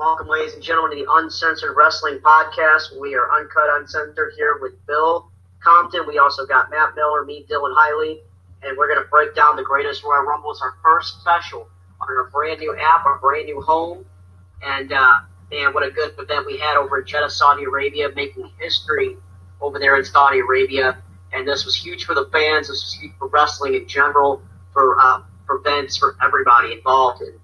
Welcome, ladies and gentlemen, to the Uncensored Wrestling Podcast. We are uncut, uncensored here with Bill Compton. We also got Matt Miller, me, Dylan Hiley, and we're going to break down the greatest Royal Rumble. It's our first special on our brand new app, our brand new home. And uh, man, what a good event we had over in Jeddah, Saudi Arabia, making history over there in Saudi Arabia. And this was huge for the fans. This was huge for wrestling in general, for uh, for Vince, for everybody involved. And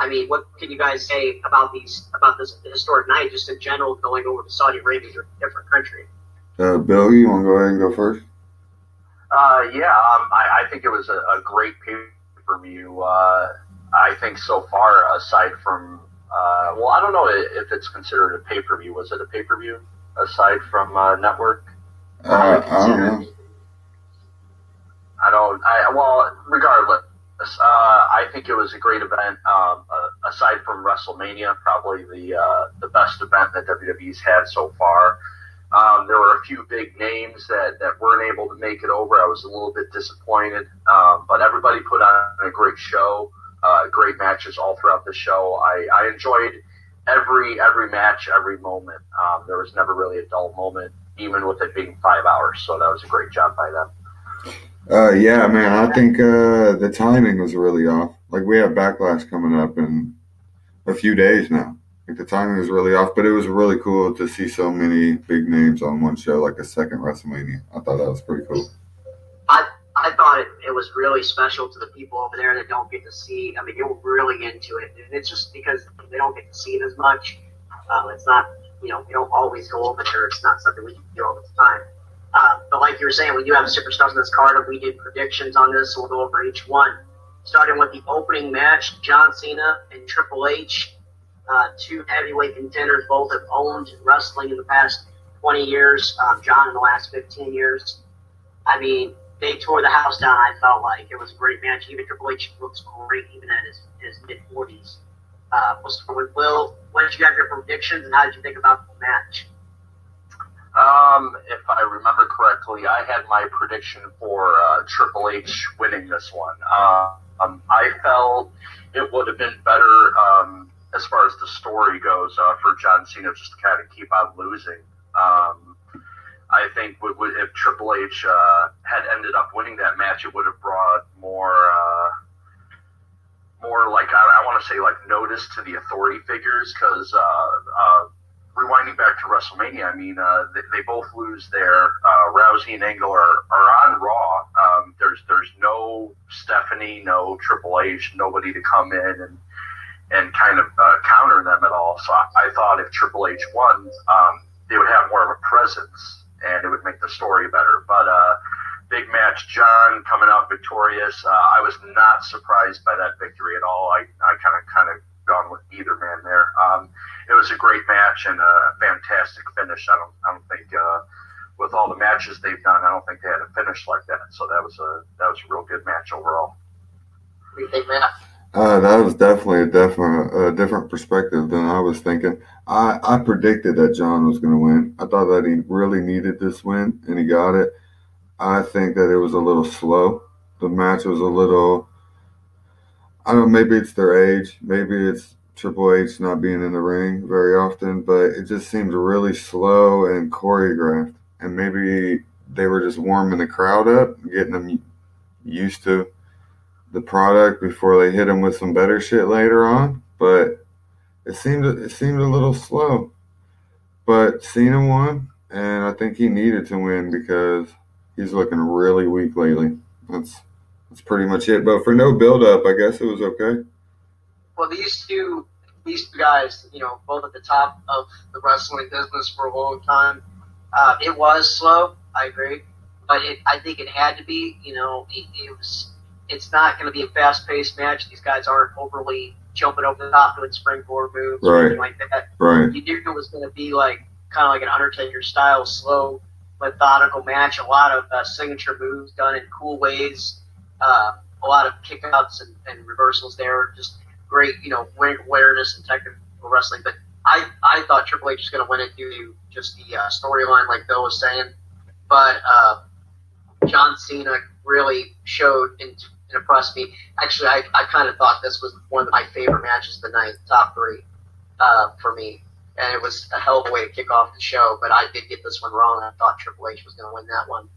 I mean, what can you guys say about these about this historic night, just in general, going over to Saudi Arabia or a different country? Uh, Bill, you want to go ahead and go first? Uh, yeah, um, I, I, think it was a, a great pay per view. Uh, I think so far, aside from, uh, well, I don't know if it's considered a pay per view. Was it a pay per view aside from uh, network? Uh, I don't know. I don't. I well, regardless, uh, I think it was a great event. Um, uh, aside from WrestleMania, probably the uh, the best event that WWE's had so far. Um, there were a few big names that, that weren't able to make it over. I was a little bit disappointed, um, but everybody put on a great show, uh, great matches all throughout the show. I, I enjoyed every every match, every moment. Um, there was never really a dull moment, even with it being five hours. So that was a great job by them. Uh, yeah, man, I think uh, the timing was really off. Like we have backlash coming up in a few days now. Like the timing was really off, but it was really cool to see so many big names on one show, like a second WrestleMania. I thought that was pretty cool. I I thought it, it was really special to the people over there that don't get to see. I mean, were really into it, and it's just because they don't get to see it as much. Um, it's not, you know, we don't always go over there. It's not something we do all the time. Like you were saying, we do have superstars in this card, and we did predictions on this, so we'll go over each one. Starting with the opening match, John Cena and Triple H, uh, two heavyweight contenders, both have owned wrestling in the past 20 years. Um, John in the last 15 years. I mean, they tore the house down. I felt like it was a great match. Even Triple H looks great, even at his, his mid 40s. Uh, we'll start Will. What did you have your predictions, and how did you think about the match? Um, if I remember correctly, I had my prediction for uh, Triple H winning this one. Uh, um, I felt it would have been better um, as far as the story goes uh, for John Cena just to kind of keep on losing. Um, I think if Triple H uh, had ended up winning that match, it would have brought more, uh, more like I, I want to say like notice to the authority figures because uh, rewinding back to WrestleMania, I mean, uh, they, they, both lose their uh, Rousey and Angle are, are on Raw. Um, there's there's no Stephanie, no Triple H, nobody to come in and and kind of uh, counter them at all. So I, I thought if Triple H won, um, they would have more of a presence and it would make the story better. But uh, big match, John coming out victorious. Uh, I was not surprised by that victory at all. I I kind of kind of gone with either man there. Um, it was a great match and a fantastic finish. I don't, I don't think uh, with all the matches they've done, I don't think they had a finish like that. So that was a that was a real good match overall. What do you think, Matt? Uh, that was definitely a different, a different perspective than I was thinking. I, I predicted that John was going to win. I thought that he really needed this win, and he got it. I think that it was a little slow. The match was a little I don't know, maybe it's their age, maybe it's Triple H not being in the ring very often, but it just seemed really slow and choreographed. And maybe they were just warming the crowd up, getting them used to the product before they hit them with some better shit later on. But it seemed it seemed a little slow. But Cena won, and I think he needed to win because he's looking really weak lately. That's that's pretty much it. But for no build up, I guess it was okay. Well, these two these two guys, you know, both at the top of the wrestling business for a long time. Uh, it was slow, I agree, but it, I think it had to be. You know, it, it was. It's not going to be a fast paced match. These guys aren't overly jumping over the top doing springboard moves right. or anything like that. Right. You knew it was going to be like kind of like an Undertaker style, slow, methodical match. A lot of uh, signature moves done in cool ways uh, a lot of kickouts and, and reversals there. Just great, you know, awareness and technical wrestling. But I, I thought Triple H was going to win it due to just the uh, storyline, like Bill was saying. But uh, John Cena really showed and, and impressed me. Actually, I, I kind of thought this was one of my favorite matches of the night, top three. uh, for me, and it was a hell of a way to kick off the show. But I did get this one wrong. I thought Triple H was going to win that one.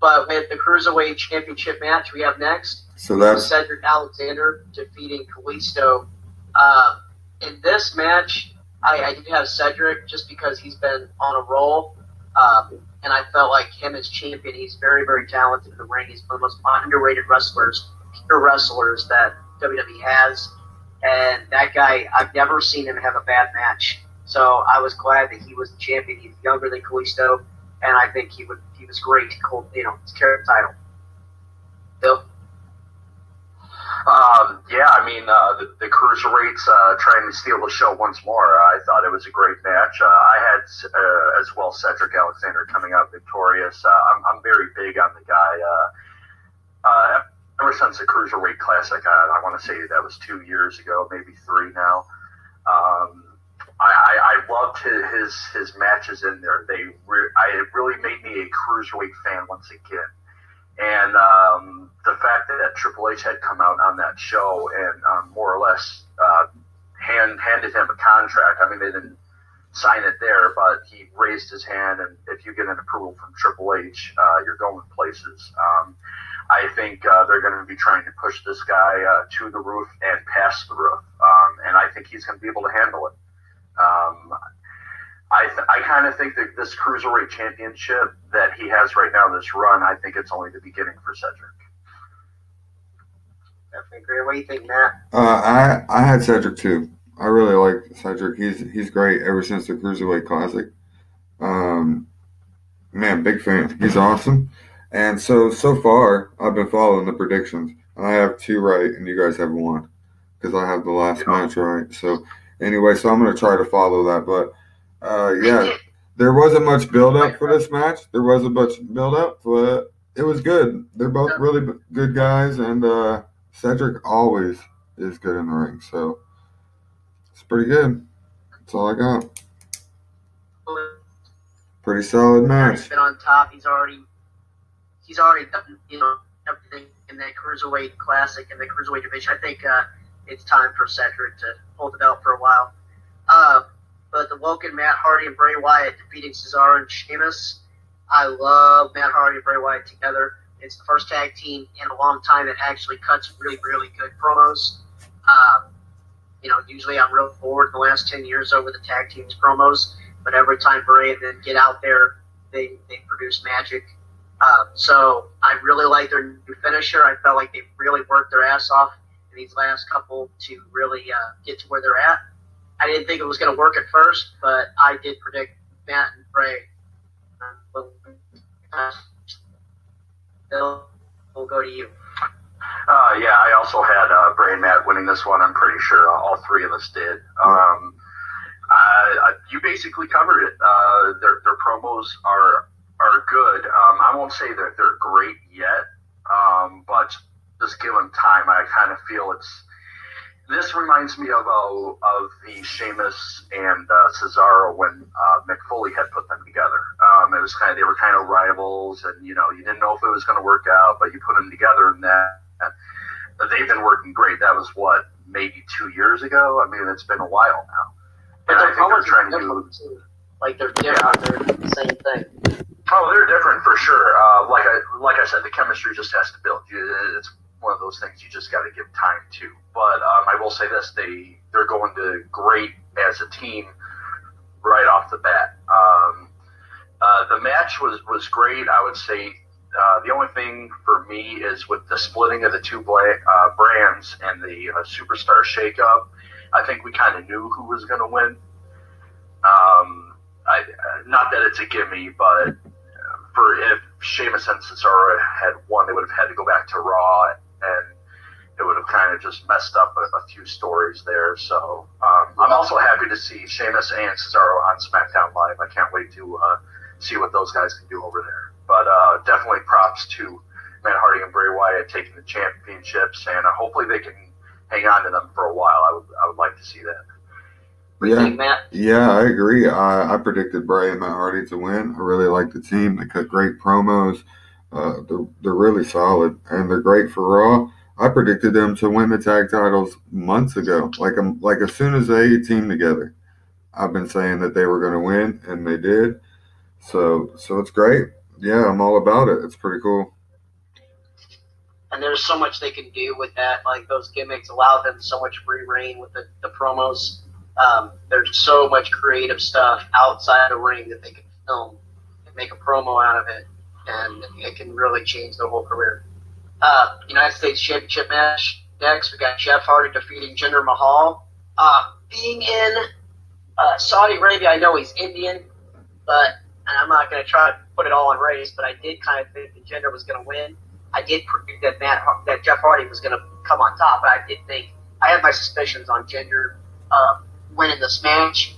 But with the cruiserweight championship match we have next, So that's Cedric Alexander defeating Kalisto. Uh, in this match, I, I did have Cedric just because he's been on a roll, um, and I felt like him as champion, he's very, very talented in the ring. He's one of the most underrated wrestlers, pure wrestlers that WWE has. And that guy, I've never seen him have a bad match. So I was glad that he was the champion. He's younger than Kalisto, and I think he would he was great to hold, you know, carry the title. Bill. Um, yeah, I mean, uh, the, the cruiserweights uh, trying to steal the show once more. I thought it was a great match. Uh, I had uh, as well Cedric Alexander coming out victorious. Uh, I'm, I'm very big on the guy. Uh, uh, ever since the Cruiserweight Classic, I, I want to say that was two years ago, maybe three now. Um, I, I, I loved his, his his matches in there. They re- I, it really made me a cruiserweight fan once again. And um, the fact that Triple H had come out on that show and um, more or less uh, hand handed him a contract. I mean, they didn't sign it there, but he raised his hand, and if you get an approval from Triple H, uh, you're going places. Um, I think uh, they're going to be trying to push this guy uh, to the roof and past the roof, um, and I think he's going to be able to handle it. Um, I, th- I kind of think that this cruiserweight championship that he has right now, this run, I think it's only the beginning for Cedric. Definitely agree. What do you think, Matt? Uh, I I had Cedric too. I really like Cedric. He's he's great ever since the Cruiserweight Classic. Um, man, big fan. He's awesome. And so so far, I've been following the predictions. I have two right, and you guys have one because I have the last Yeah. match right. So anyway, so I'm gonna try to follow that. But uh, yeah, there wasn't much build up for this match. There wasn't much build up, but it was good. They're both really good guys, and uh, Cedric always is good in the ring. So it's pretty good. That's all I got. Pretty solid He's match. been on top. He's already he's already done you know everything in that cruiserweight classic and the cruiserweight division. I think uh, it's time for Cedric to hold the belt for a while. Uh, but the Woken Matt Hardy and Bray Wyatt defeating Cesaro and Sheamus. I love Matt Hardy and Bray Wyatt together. It's the first tag team in a long time that actually cuts really, really good promos. Um, you know, usually I'm real bored in the last 10 years over the tag team's promos, but every time Bray and then get out there, they, they produce magic. Uh, so I really like their new finisher. I felt like they really worked their ass off these last couple to really uh, get to where they're at. I didn't think it was going to work at first, but I did predict Matt and Bray. Bill, we'll go to you. Uh, yeah, I also had uh, Bray and Matt winning this one. I'm pretty sure all three of us did. Um, you basically covered it. Uh, their their promos are are good. Um, I won't say that they're great yet, um, but just give them time. I kind of feel it's. This reminds me of uh, of the Sheamus and uh, Cesaro when uh, Mick Foley had put them together. Um, it was kind of they were kind of rivals, and you know you didn't know if it was going to work out, but you put them together, and that they've been working great. That was what maybe two years ago. I mean, it's been a while now, But and I think they're trying to do. too. Like they're different. They're the same thing. Oh, they're different for sure. Uh, like I like I said, the chemistry just has to build. It's one of those things you just got to give time to. But um, I will say this: they they're going to great as a team right off the bat. Um, uh, the match was was great. I would say uh, the only thing for me is with the splitting of the two bla- uh, brands and the uh, superstar shakeup. I think we kind of knew who was going to win. Um, I, uh, not that it's a gimme, but for if Sheamus and Cesaro had won, they would have had to go back to Raw, and it would have kind of just messed up a, a few stories there. So um, I'm also happy to see Sheamus and Cesaro on SmackDown Live. I can't wait to uh, see what those guys can do over there. But uh, definitely props to Matt Hardy and Bray Wyatt taking the championships, and uh, hopefully they can hang on to them for a while. I would I would like to see that. What do you Yeah. think, Matt? Yeah, I agree. I, I predicted Bray and Matt Hardy to win. I really like the team. They cut great promos. Uh, they're, they're really solid and they're great for Raw. I predicted them to win the tag titles months ago. Like um, like as soon as they teamed together, I've been saying that they were going to win, and they did. So so it's great. Yeah, I'm all about it. It's pretty cool. and there's so much they can do with that. Like those gimmicks allow them so much free rein with the, the promos. Um, there's so much creative stuff outside the ring that they can film and make a promo out of it, and it can really change the whole career. Uh, United States Championship match next. We got Jeff Hardy defeating Jinder Mahal. Uh, being in uh, Saudi Arabia, I know he's Indian, but and I'm not going to try to put it all on race, but I did kind of think that Jinder was going to win. I did predict that Matt that Jeff Hardy was going to come on top, but I did think I had my suspicions on Jinder uh, winning this match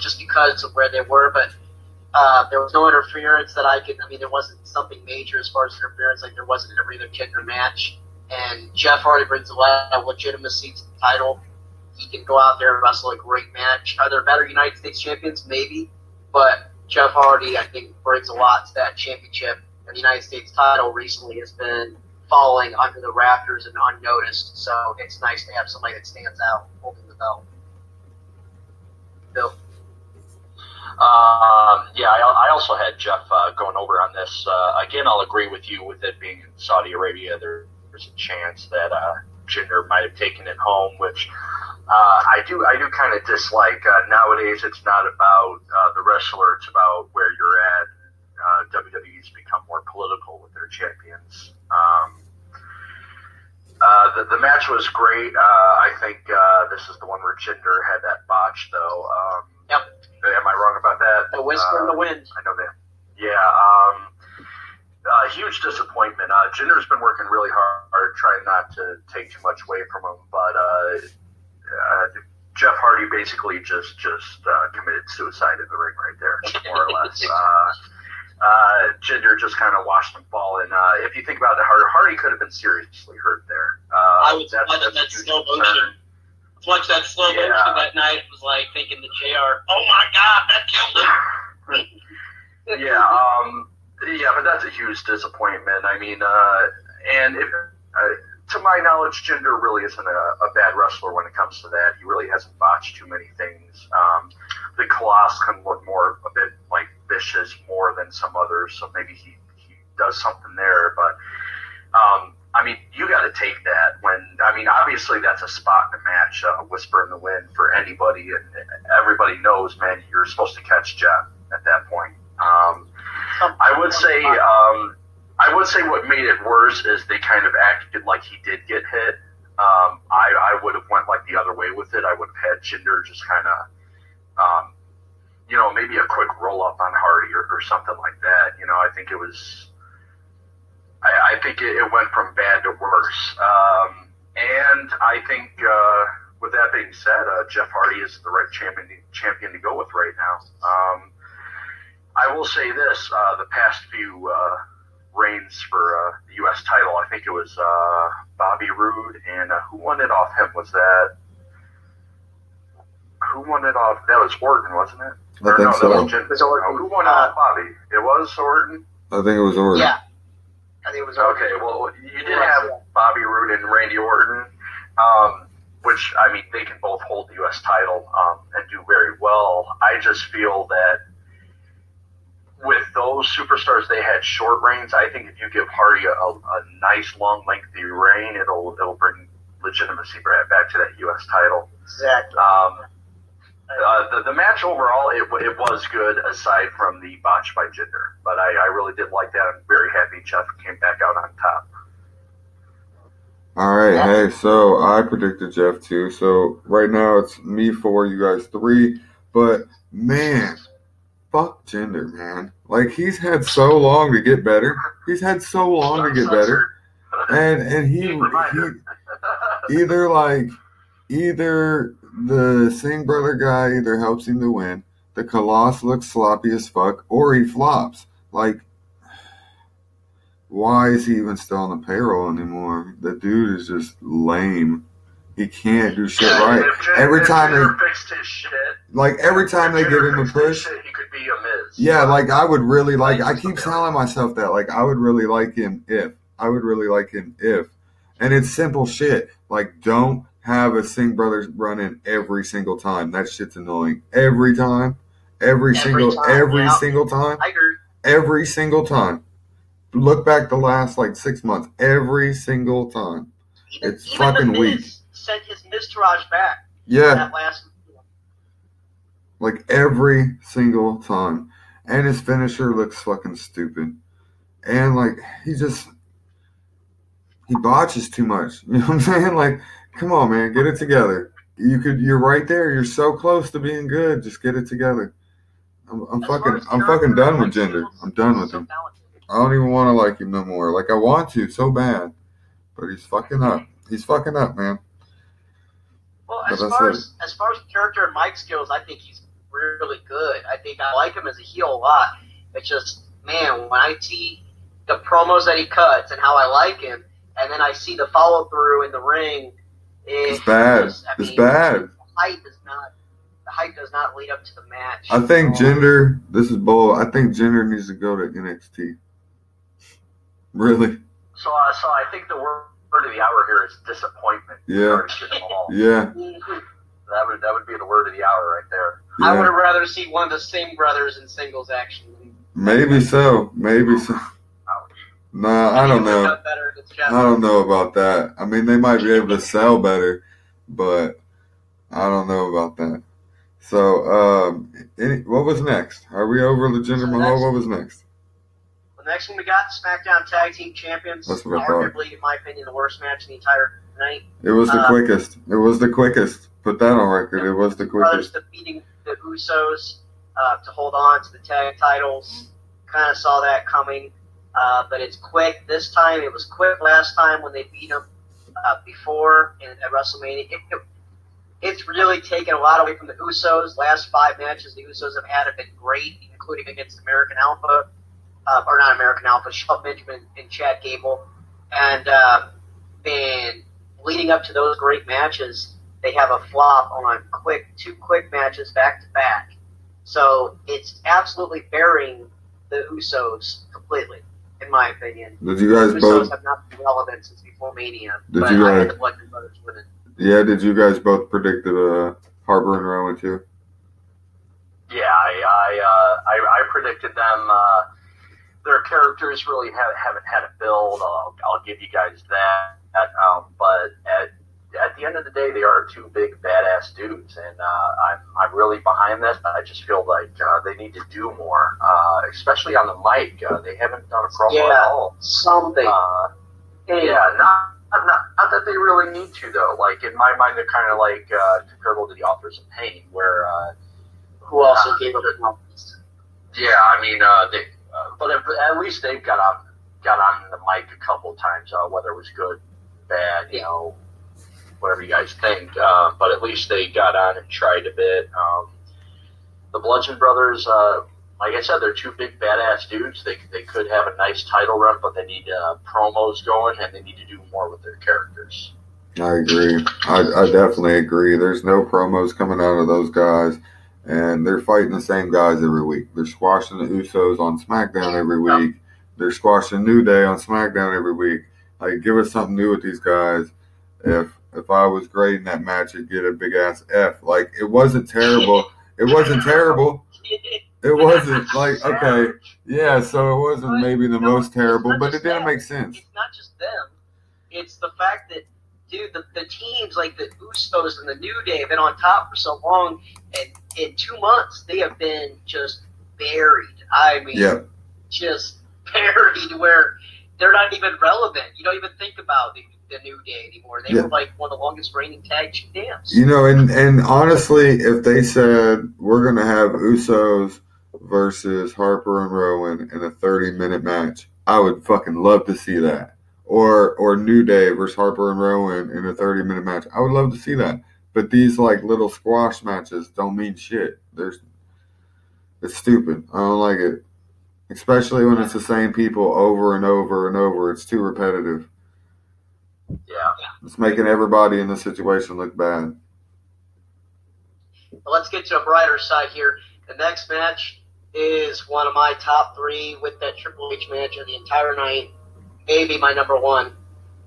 just because of where they were. But uh, there was no interference that I could. I mean, there wasn't something major as far as interference. Like there wasn't a regular Jinder match, and Jeff Hardy brings a lot of legitimacy to the title. He can go out there and wrestle a great match. Are there better United States champions? Maybe, but Jeff Hardy, I think, brings a lot to that championship. And the United States title recently has been falling under the rafters and unnoticed. So it's nice to have somebody that stands out holding the belt. Bill. Um, yeah, I, I also had Jeff uh, going over on this. Uh, again, I'll agree with you with it being in Saudi Arabia. There, there's a chance that uh, Jinder might have taken it home, which uh, I do. I do kind of dislike. Uh, nowadays, it's not about uh, the wrestler; it's about where you're at. WWE's become more political with their champions. Um, uh, the, the match was great. Uh, I think uh, this is the one where Jinder had that botch, though. Um. Am I wrong about that? The whisper in the Uh, wind. I know that. Yeah. Um, uh, huge disappointment. Uh, Jinder's been working really hard, trying not to take too much away from him, but uh, uh, Jeff Hardy basically just just uh, committed suicide in the ring right there, more or less. Uh, uh, Jinder just kind of watched him fall, and uh, if you think about it, Hardy, Hardy could have been seriously hurt there. Uh, I was watching a that huge slow concern. motion. Watch that slow Yeah. motion that night. Was like thinking the JR, oh my God, that killed him. yeah, um, yeah, but that's a huge disappointment. I mean, uh, and if, uh, to my knowledge, Jinder really isn't a, a bad wrestler when it comes to that. He really hasn't botched too many things. Um, the Khallas can look more a bit like vicious more than some others, so maybe he, he does something there. But um, I mean, you got to take that when I mean, obviously that's a spot in the match, uh, whisper in the wind for anybody, and everybody knows, man, you're supposed to catch Jeff at that point. Um, I would say, um, I would say what made it worse is they kind of acted like he did get hit. Um, I, I would have went like the other way with it. I would have had Jinder just kind of, um, you know, maybe a quick roll up on Hardy or, or something like that. You know, I think it was, think it, it went from bad to worse. Um, and I think, uh, with that being said, uh, Jeff Hardy is the right champion champion to go with right now. Um, I will say this: uh, the past few uh, reigns for uh, the U.S. title, I think it was uh, Bobby Roode, and uh, who won it off him? Was that who won it off? That was Orton, wasn't it? I Or think no, so. Was Jim, was Orton. no, who won it off Bobby? It was Orton. I think it was Orton. Yeah. I think it was Okay, well, you did have Bobby Roode and Randy Orton, um, which I mean they can both hold the U.S. title um, and do very well. I just feel that with those superstars, they had short reigns. I think if you give Hardy a, a nice long lengthy reign, it'll it'll bring legitimacy back back to that U.S. title. Exactly. Um, uh, the, the match overall, it, it was good aside from the botch by Jinder. But I, I really did like that. I'm very happy Jeff came back out on top. All right, hey, so I predicted Jeff too. So right now it's me four, you guys three. But man, fuck Jinder, man. Like he's had so long to get better. He's had so long to get better, and and he he either like either the Singh brother guy either helps him to win, the Khallas looks sloppy as fuck, or he flops. Like, why is he even still on the payroll anymore? The dude is just lame. He can't do shit right. Every time they shit, like every time they give him a push. shit, he could be a Miz. Yeah, like I would really like. I keep telling myself that like I would really like him if I would really like him if, And it's simple shit. Like, don't have a Singh Brothers run in every single time. That shit's annoying. Every time. Every, Every single time, every yeah. single time. Every single time. Look back the last like six months. Every single time. Even, It's even fucking weak. Sent his Miztourage back Yeah. last. Like every single time. And his finisher looks fucking stupid. And like he just he botches too much. You know what I'm saying? Like, come on man, get it together. You could you're right there. You're so close to being good. Just get it together. I'm, I'm fucking I'm fucking done with Jinder. I'm done with him. I don't even want to like him no more. Like I want to so bad. But he's fucking up. He's fucking up, man. Well, as far it. as as far as character and Mike skills, I think he's really good. I think I like him as a heel a lot. It's just man, when I see the promos that he cuts and how I like him, and then I see the follow through in the ring, it, It's bad. just- It's mean, bad. The hype is not. The hype does not lead up to the match. I think Jinder. This is bull. I think Jinder needs to go to NXT. Really? So, uh, so I think the word, of the hour here is disappointment. Yeah. regarding Jinder Mahal. Yeah. That would that would be the word of the hour right there. I would have rather see one of the Singh brothers in singles action. Maybe so. Maybe so. Nah, I don't know. Have better against Jeff. I don't know about that. I mean, they might be able to sell better, but I don't know about that. So, um, any, what was next? Are we over the Jinder So Mahal? What was next? The next one we got SmackDown Tag Team Champions. That's what I thought. Arguably, in my opinion, the worst match in the entire night. It was the Uh, quickest. It was the quickest. Put that on record. It was the quickest. Brothers defeating the Usos uh, to hold on to the tag titles. Kind of saw that coming, uh, but it's quick this time. It was quick last time when they beat them uh, before in, at WrestleMania. It, it, it's really taken a lot away from the Usos. Last five matches the Usos have had have been great, including against American Alpha, uh, or not American Alpha, Shelton Benjamin and Chad Gable, and uh, leading up to those great matches, they have a flop on quick two quick matches back to back. So it's absolutely burying the Usos completely, in my opinion. Did you guys Usos both? have not been relevant since before Mania. Did but you I guys- had the Bludgeon Brothers winning. Yeah. Did you guys both predict uh, Harper and Rowan too? Yeah, I I, uh, I, I predicted them. Uh, their characters really have, haven't had a build. I'll, I'll give you guys that. Um, but at at the end of the day, they are two big badass dudes, and uh, I'm I'm really behind this. I just feel like uh, they need to do more, uh, especially on the mic. Uh, they haven't done a promo Yeah. at all. Something. Uh, yeah, not, not not that they really need to though. Like in my mind, they're kind of like uh, comparable to the authors of pain, where. Uh, Who also gave up Yeah, I mean, uh, they, uh, but at, at least they've got on got on the mic a couple times, uh, whether it was good, bad, you Yeah. know, whatever you guys think. Uh, but at least they got on and tried a bit. Um, the Bludgeon Brothers, uh, like I said, they're two big badass dudes. They they could have a nice title run, but they need uh, promos going and they need to do more with their characters. I agree. I, I definitely agree. There's no promos coming out of those guys, and they're fighting the same guys every week. They're squashing the Usos on SmackDown every week. They're squashing New Day on SmackDown every week. Like, give us something new with these guys. If if I was grading that match, I'd get a big ass F. Like, it wasn't terrible. It wasn't terrible. It wasn't like okay, yeah. So it wasn't maybe the most terrible, but it didn't make sense. It's not just them. It's the fact that, dude, the, the teams like the Usos and the New Day have been on top for so long, and in two months they have been just buried. I mean, Yeah. just buried where they're not even relevant. You don't even think about the, the New Day anymore. They Yeah. were like one of the longest reigning tag champs. You know, and and honestly, if they said we're gonna have Usos versus Harper and Rowan in a thirty minute match, I would fucking love to see that. Or or New Day versus Harper and Rowan in a thirty minute match. I would love to see that. But these like little squash matches don't mean shit. There's it's stupid. I don't like it. Especially when it's the same people over and over and over. It's too repetitive. Yeah. It's making everybody in the situation look bad. Let's get to a brighter side here. The next match is one of my top three with that Triple H match of the entire night. Maybe my number one.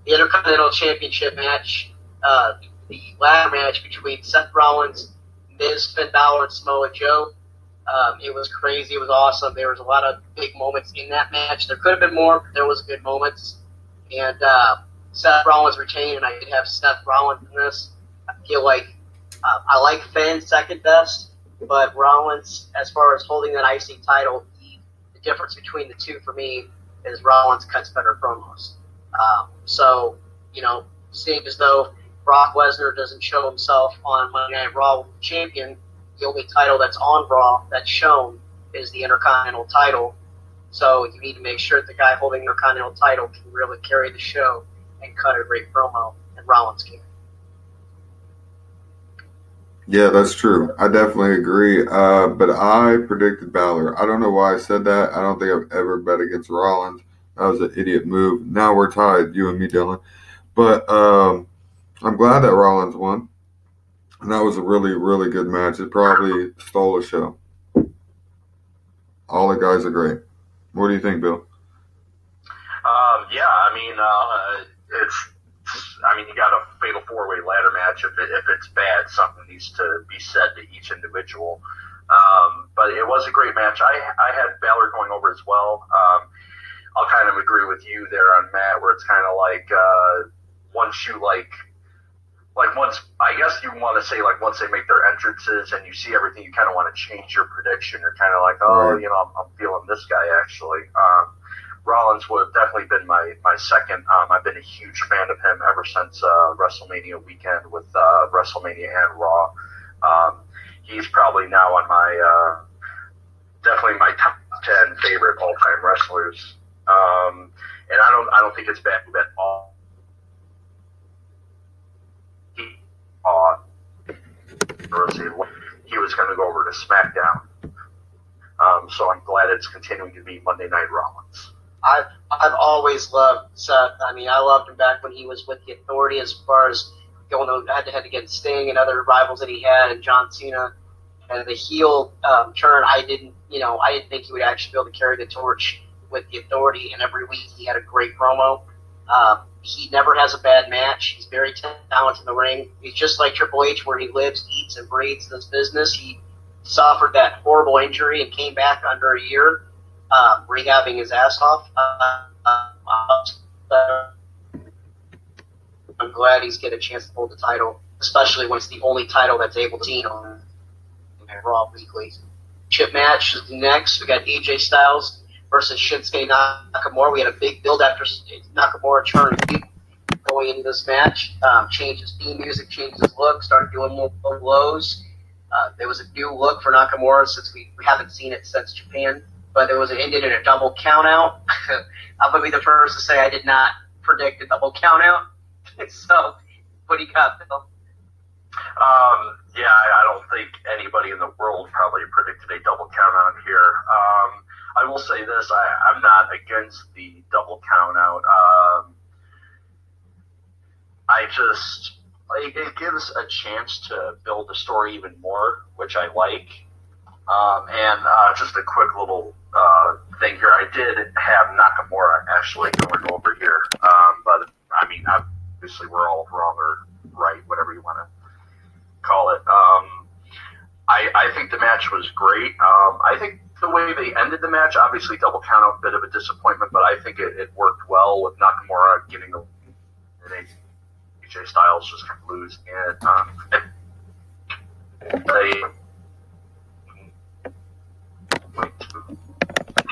the Intercontinental Championship match, uh, the ladder match between Seth Rollins, Miz, Finn Balor, and Samoa Joe. Um, it was crazy. It was awesome. There was a lot of big moments in that match. There could have been more, but there was good moments. And uh, Seth Rollins retained, and I could have Seth Rollins in this. I feel like uh, I like Finn second best, but Rollins, as far as holding that IC title, the, difference between the two for me is Rollins cuts better promos. Um, so, you know, seeing as though Brock Lesnar doesn't show himself on Monday Night Raw champion, the only title that's on Raw that's shown is the Intercontinental title. So you need to make sure the guy holding the Intercontinental title can really carry the show and cut a great promo, and Rollins can. Yeah, that's true. I definitely agree. Uh, but I predicted Balor. I don't know why I said that. I don't think I've ever bet against Rollins. That was an idiot move. Now we're tied, you and me, Dylan. But um, I'm glad that Rollins won. And that was a really, really good match. It probably stole the show. All the guys are great. What do you think, Bill? Um, yeah, I mean, uh, it's. I mean, you got a fatal four-way ladder match. If it, if it's bad, something needs to be said to each individual. Um, but it was a great match. I I had Balor going over as well. Um, I'll kind of agree with you there on Matt, where it's kind of like uh, once you like like once I guess you want to say like once they make their entrances and you see everything, you kind of want to change your prediction. You're kind of like, oh, Right. you know, I'm, I'm feeling this guy actually. Um, Rollins would have definitely been my my second. Um, I've been a huge fan of him ever since uh, WrestleMania weekend with uh, WrestleMania and Raw. Um, he's probably now on my uh, definitely my top ten favorite all time wrestlers. Um, and I don't I don't think it's bad at all. He, he, he was going to go over to SmackDown. Um, so I'm glad it's continuing to be Monday Night Rollins. I've I've always loved Seth. I mean, I loved him back when he was with the Authority, as far as going head to head against Sting and other rivals that he had, and John Cena. And the heel um, turn, I didn't, you know, I didn't think he would actually be able to carry the torch with the Authority. And every week he had a great promo. Um, he never has a bad match. He's very talented in the ring. He's just like Triple H, where he lives, eats, and breathes this business. He suffered that horrible injury and came back under a year um, rehabbing his ass off. Uh, I'm glad he's getting a chance to hold the title, especially when it's the only title that's able to be on Raw weekly. Chip match is next. We got AJ Styles versus Shinsuke Nakamura. We had a big build after Nakamura turned going into this match. Um, changed his theme music, changed his look, started doing more blows. Uh, there was a new look for Nakamura since we, we haven't seen it since Japan but it was it ended in a double count out. I'm gonna be the first to say I did not predict a double count out. so, what do you got, Bill? Um, yeah, I, don't think anybody in the world probably predicted a double count out here. Um, I will say this: I, I'm not against the double count out. Um, I just like it gives a chance to build the story even more, which I like. Um, and uh, just a quick little uh, thing here. I did have Nakamura actually going over here, um, but I mean, obviously we're all wrong or right, whatever you want to call it. Um, I, I think the match was great. Um, I think the way they ended the match, obviously double count out, a bit of a disappointment, but I think it, it worked well with Nakamura getting a and AJ Styles just kind of lose. And um, they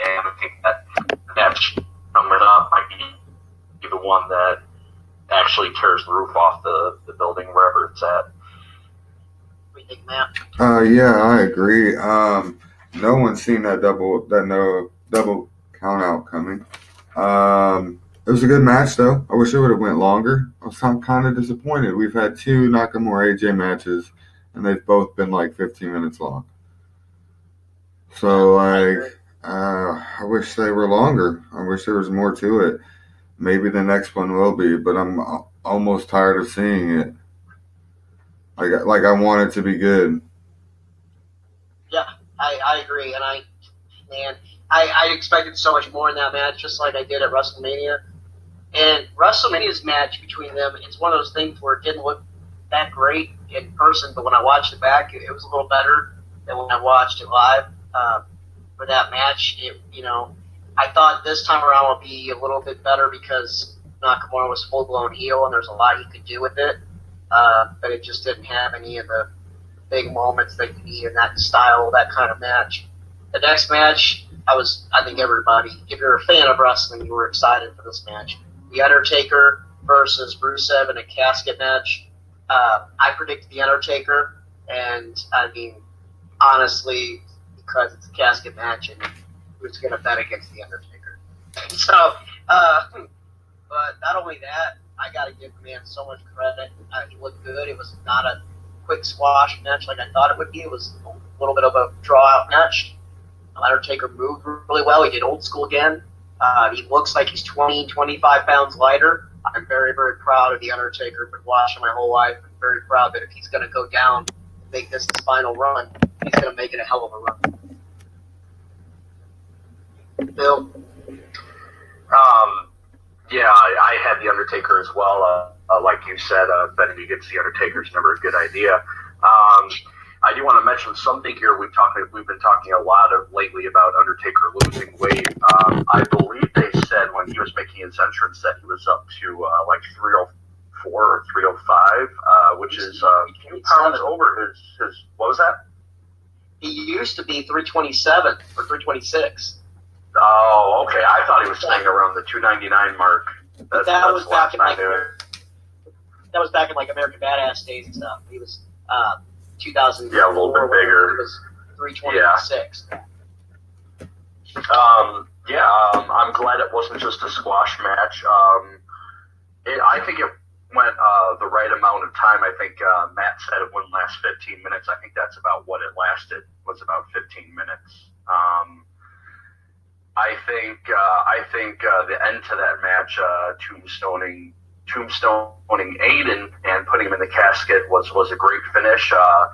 and I think that match coming up might be the one that actually tears the roof off the, the building wherever it's at. What do you think, Matt? Uh, yeah, I agree. Um, no one's seen that double that no double count out coming. Um, it was a good match though. I wish it would have went longer. I was kind of disappointed. We've had two Nakamura AJ matches, and they've both been like 15 minutes long. So like, uh, I wish they were longer. I wish there was more to it. Maybe the next one will be, but I'm almost tired of seeing it. Like, like I want it to be good. Yeah, I, I agree, and I, man, I, I expected so much more in that match, just like I did at WrestleMania. And WrestleMania's match between them, it's one of those things where it didn't look that great in person, but when I watched it back, it, it was a little better than when I watched it live. Uh, for that match, it, you know, I thought this time around would be a little bit better because Nakamura was full blown heel and there's a lot he could do with it. Uh, but it just didn't have any of the big moments that you need in that style, that kind of match. The next match, I was, I think everybody, if you're a fan of wrestling, you were excited for this match. The Undertaker versus Rusev in a casket match. Uh, I predicted The Undertaker, and I mean, honestly, because it's a casket match, and who's going to bet against The Undertaker? So, uh, but not only that, I got to give the man so much credit. Uh, he looked good. It was not a quick squash match like I thought it would be. It was a little bit of a draw out match. Undertaker moved really well. He did old school again. Uh, he looks like he's 20, 25 pounds lighter. I'm very, very proud of The Undertaker. Been watching my whole life. I'm very proud that if he's going to go down and make this his final run, he's going to make it a hell of a run. Bill? Um, yeah, I, I had the Undertaker as well. Uh, uh, like you said, uh, betting against the Undertaker is never a good idea. Um, I do want to mention something here. We've talked, we've been talking a lot of lately about Undertaker losing weight. Um, I believe they said when he was making his entrance that he was up to uh, like 304 or 305, uh, which is uh, a few pounds over his, his. What was that? He used to be 327 or 326. Oh, okay. I thought he was staying around the 299 mark. That's, that was back in like that was back in like American Badass days and stuff. He was uh, 2000. Yeah, a little bit bigger. He was 326. Um, yeah, um, I'm glad it wasn't just a squash match. Um, it, I think it went uh, the right amount of time. I think uh, Matt said it wouldn't last 15 minutes. I think that's about what it lasted. Was about 15 minutes. Um, I think uh, I think uh, the end to that match, uh, tombstoning tombstoning Aiden and putting him in the casket was was a great finish. Uh,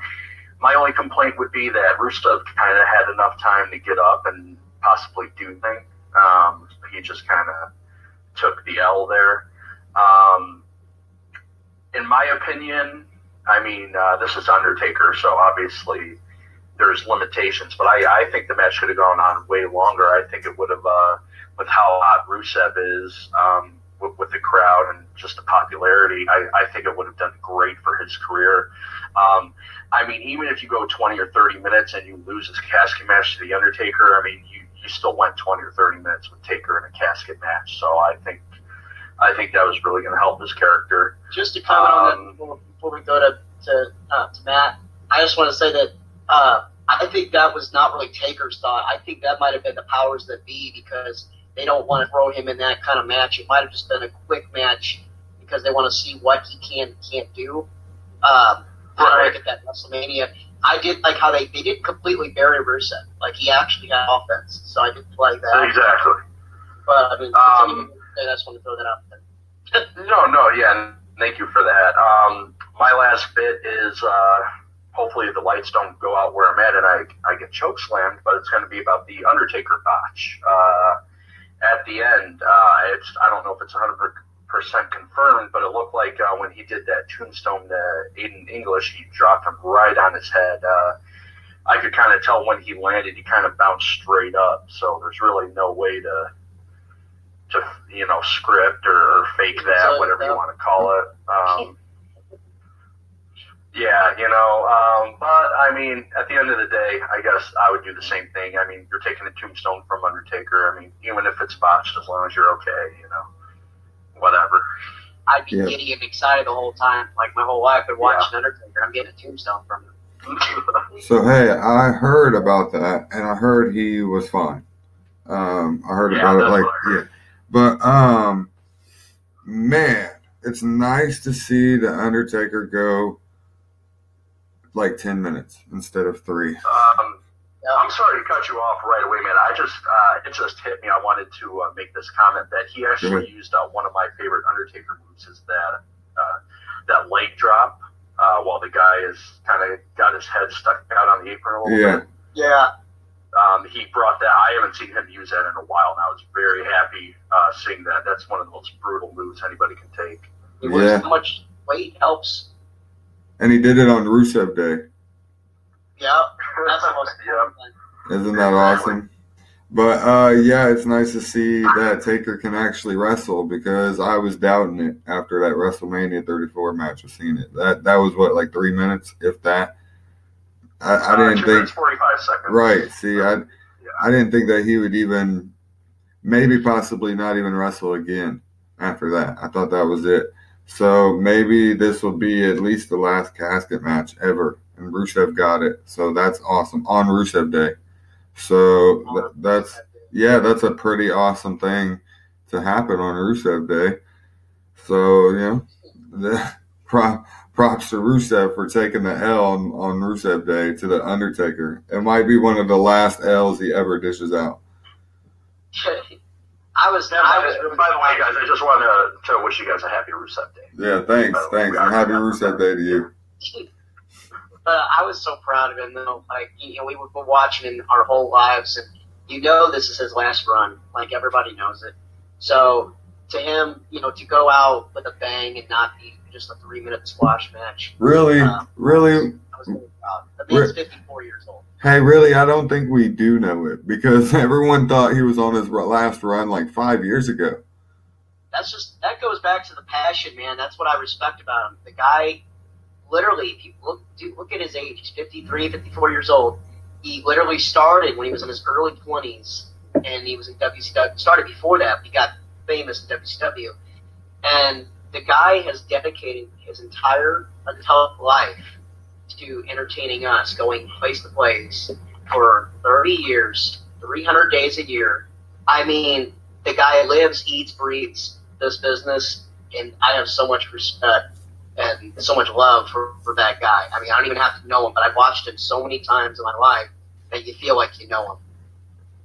my only complaint would be that Rusev kind of had enough time to get up and possibly do things. Um, he just kind of took the L there. Um, in my opinion, I mean, uh, this is Undertaker, so obviously there's limitations, but I, I think the match could have gone on way longer. I think it would have, uh, with how hot Rusev is, um, with, with the crowd and just the popularity, I, I think it would have done great for his career. Um, I mean, even if you go 20 or 30 minutes and you lose this casket match to The Undertaker, I mean, you, you still went 20 or 30 minutes with Taker in a casket match. So I think, I think that was really going to help his character. Just to comment on that Um, before, before we go to to, uh, to Matt, I just want to say that uh, I think that was not really Taker's thought. I think that might have been the powers that be because they don't want to throw him in that kind of match. It might have just been a quick match because they want to see what he can can't do. Um, Right. like at that WrestleMania. I did like how they, they didn't completely bury Rusev. Like he actually had offense, so I did like that. Exactly. But I mean, Um, I just want to throw that out there. No, no, yeah, thank you for that. Um, my last bit is uh, hopefully the lights don't go out where I'm at and I, I get choke slammed, but it's going to be about the Undertaker botch. Uh, at the end, uh, it's I don't know if it's 100% confirmed, but it looked like uh, when he did that tombstone to Aiden English, he dropped him right on his head. Uh, I could kind of tell when he landed, he kind of bounced straight up, so there's really no way to to you know script or fake that, whatever you want to call it. Um, yeah, you know, um, but I mean, at the end of the day, I guess I would do the same thing. I mean, you're taking a tombstone from Undertaker. I mean, even if it's botched, as long as you're okay, you know, whatever. I'd be Yeah. giddy and excited the whole time. Like my whole life, I've been watching Undertaker. I'm getting a tombstone from him. So hey, I heard about that, and I heard he was fine. Um, I heard Yeah, about it like what yeah, but um, man, it's nice to see the Undertaker go like ten minutes instead of three. um, Yeah. I'm sorry to cut you off right away, man. I just uh, it just hit me. I wanted to uh, make this comment that he actually used uh, one of my favorite Undertaker moves is that uh, that leg drop uh, while the guy is kind of got his head stuck out on the apron a little Yeah, bit. Yeah, um, he brought that. I haven't seen him use that in a while, and I was very happy uh, seeing that. That's one of the most brutal moves anybody can take. It was Yeah. how much weight helps. And he did it on Rusev Day. Yeah, that's the most yeah. Isn't that awesome? But uh, yeah, it's nice to see that Taker can actually wrestle because I was doubting it after that WrestleMania 34 match of seeing it. That that was what like three minutes, if that. I, I Uh, didn't two think minutes, forty-five seconds. right. See, I I didn't think that he would even, maybe possibly not even wrestle again after that. I thought that was it. So maybe this will be at least the last casket match ever, and Rusev got it. So that's awesome on Rusev Day. So th- that's yeah, that's a pretty awesome thing to happen on Rusev Day. So you know, the, pro, props to Rusev for taking the L on, on Rusev Day to the Undertaker. It might be one of the last L's he ever dishes out. I was, Yeah, I by, was really by the way, guys, I just want to, to wish you guys a happy Rusev Day. Yeah, thanks, thanks, and happy Rusev Day to you. But I was so proud of him, though. Like, you know, we were watching him our whole lives, and you know this is his last run. Like, everybody knows it. So, to him, you know, to go out with a bang and not be just a three minute squash match, Really, Uh, really, I was really proud. The man's 54 years old. Hey, really, I don't think we do know it because everyone thought he was on his last run like five years ago. That's just, that goes back to the passion, man. That's what I respect about him. The guy, literally, if you look, dude, look at his age. He's 53, 54 years old. He literally started when he was in his early 20s, and he was in WCW. Started before that, he got famous in WCW. And the guy has dedicated his entire adult life to entertaining us, going place to place for 30 years, 300 days a year. I mean, the guy lives, eats, breathes this business, and I have so much respect and so much love for, for that guy. I mean, I don't even have to know him, but I've watched him so many times in my life that you feel like you know him.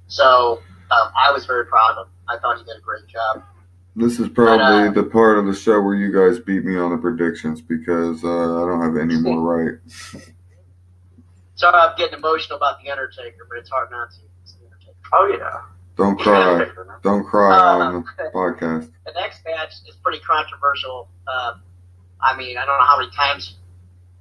So um, I was very proud of him. I thought he did a great job. This is probably uh, the part of the show where you guys beat me on the predictions because uh, I don't have any more right. Sorry, I'm getting emotional about the Undertaker, but it's hard not to. It's the Undertaker. Oh yeah. Don't cry. Don't cry on the Uh, podcast. the next match is pretty controversial. Um, I mean, I don't know how many times,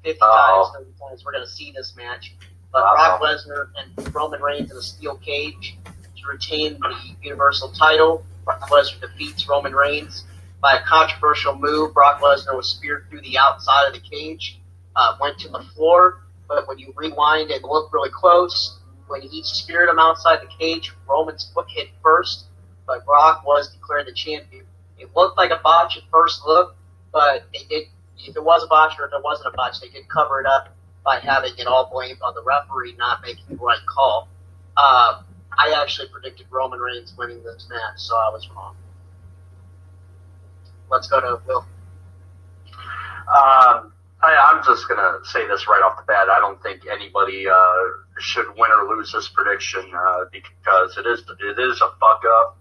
50 Uh-oh. times, 30 times, we're going to see this match. But Uh-oh. Brock Lesnar and Roman Reigns in a steel cage to retain the Universal title. Brock Lesnar defeats Roman Reigns by a controversial move. Brock Lesnar was speared through the outside of the cage, uh, went to the floor, but when you rewind and look really close, when he speared him outside the cage, Roman's foot hit first, but Brock was declared the champion. It looked like a botch at first look, but they did. If it was a botch or if it wasn't a botch, they did cover it up by having it all blamed on the referee not making the right call. Uh, I actually predicted Roman Reigns winning this match, so I was wrong. Let's go to Will. Um, I, I'm just gonna say this right off the bat. I don't think anybody uh, should win or lose this prediction uh, because it is it is a fuck up.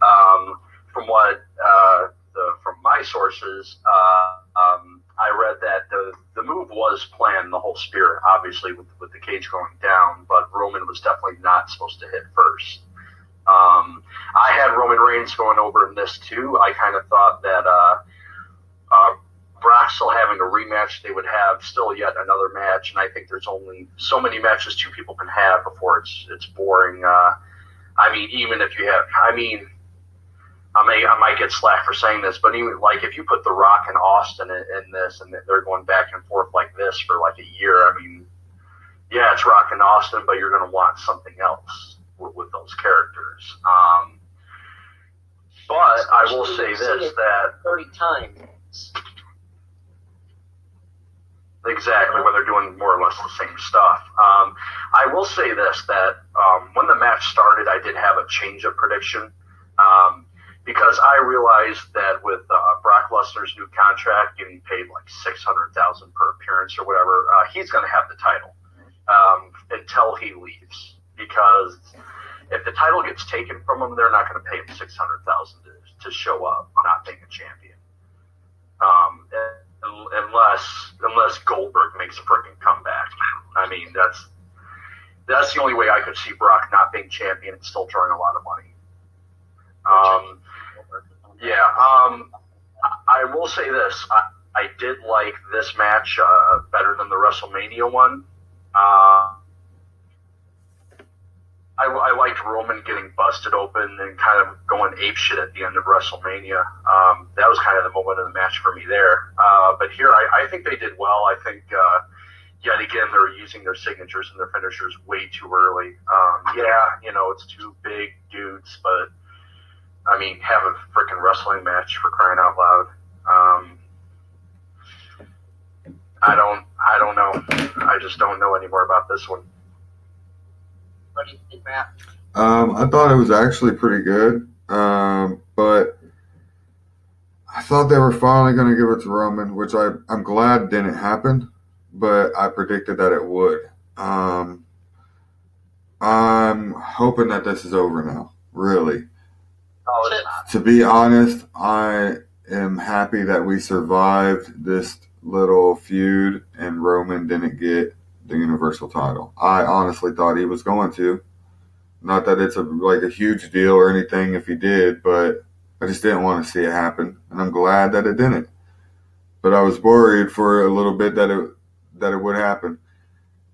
Um, from what uh, the, from my sources, uh, um, I read that the the move was planned, the whole spirit, obviously with with the cage going down, but Roman was definitely not supposed to hit first. Um, I had Roman Reigns going over in this too. I kind of thought that. Uh, uh, Brock still having a rematch, they would have still yet another match, and I think there's only so many matches two people can have before it's it's boring. Uh, I mean, even if you have, I mean, I may I might get slack for saying this, but even like if you put The Rock and Austin in, in this, and they're going back and forth like this for like a year, I mean, yeah, it's Rock and Austin, but you're going to want something else with, with those characters. Um, but I will say this that 30 times. exactly when they're doing more or less the same stuff. Um, I will say this that um, when the match started, I did have a change of prediction um, because I realized that with uh, Brock Lesnar's new contract, getting paid like six hundred thousand per appearance or whatever, uh, he's going to have the title um, until he leaves because. If the title gets taken from him, they're not going to pay him six hundred thousand to show up, not being a champion. Um, unless unless Goldberg makes a freaking comeback. I mean, that's that's the only way I could see Brock not being champion and still drawing a lot of money. Um, yeah. Um, I will say this. I, I did like this match uh, better than the WrestleMania one. Uh, I, I liked Roman getting busted open and kind of going ape shit at the end of WrestleMania. Um, that was kind of the moment of the match for me there. Uh, but here, I, I think they did well. I think uh, yet again they're using their signatures and their finishers way too early. Um, yeah, you know it's two big dudes, but I mean, have a freaking wrestling match for crying out loud. Um, I don't, I don't know. I just don't know anymore about this one. What do you think, Matt? Um, I thought it was actually pretty good, um, but I thought they were finally going to give it to Roman, which I, I'm glad didn't happen, but I predicted that it would. Um, I'm hoping that this is over now, really. Oh, it's not. To be honest, I am happy that we survived this little feud and Roman didn't get the Universal title. I honestly thought he was going to. Not that it's a like a huge deal or anything if he did, but I just didn't want to see it happen, and I'm glad that it didn't. But I was worried for a little bit that it that it would happen.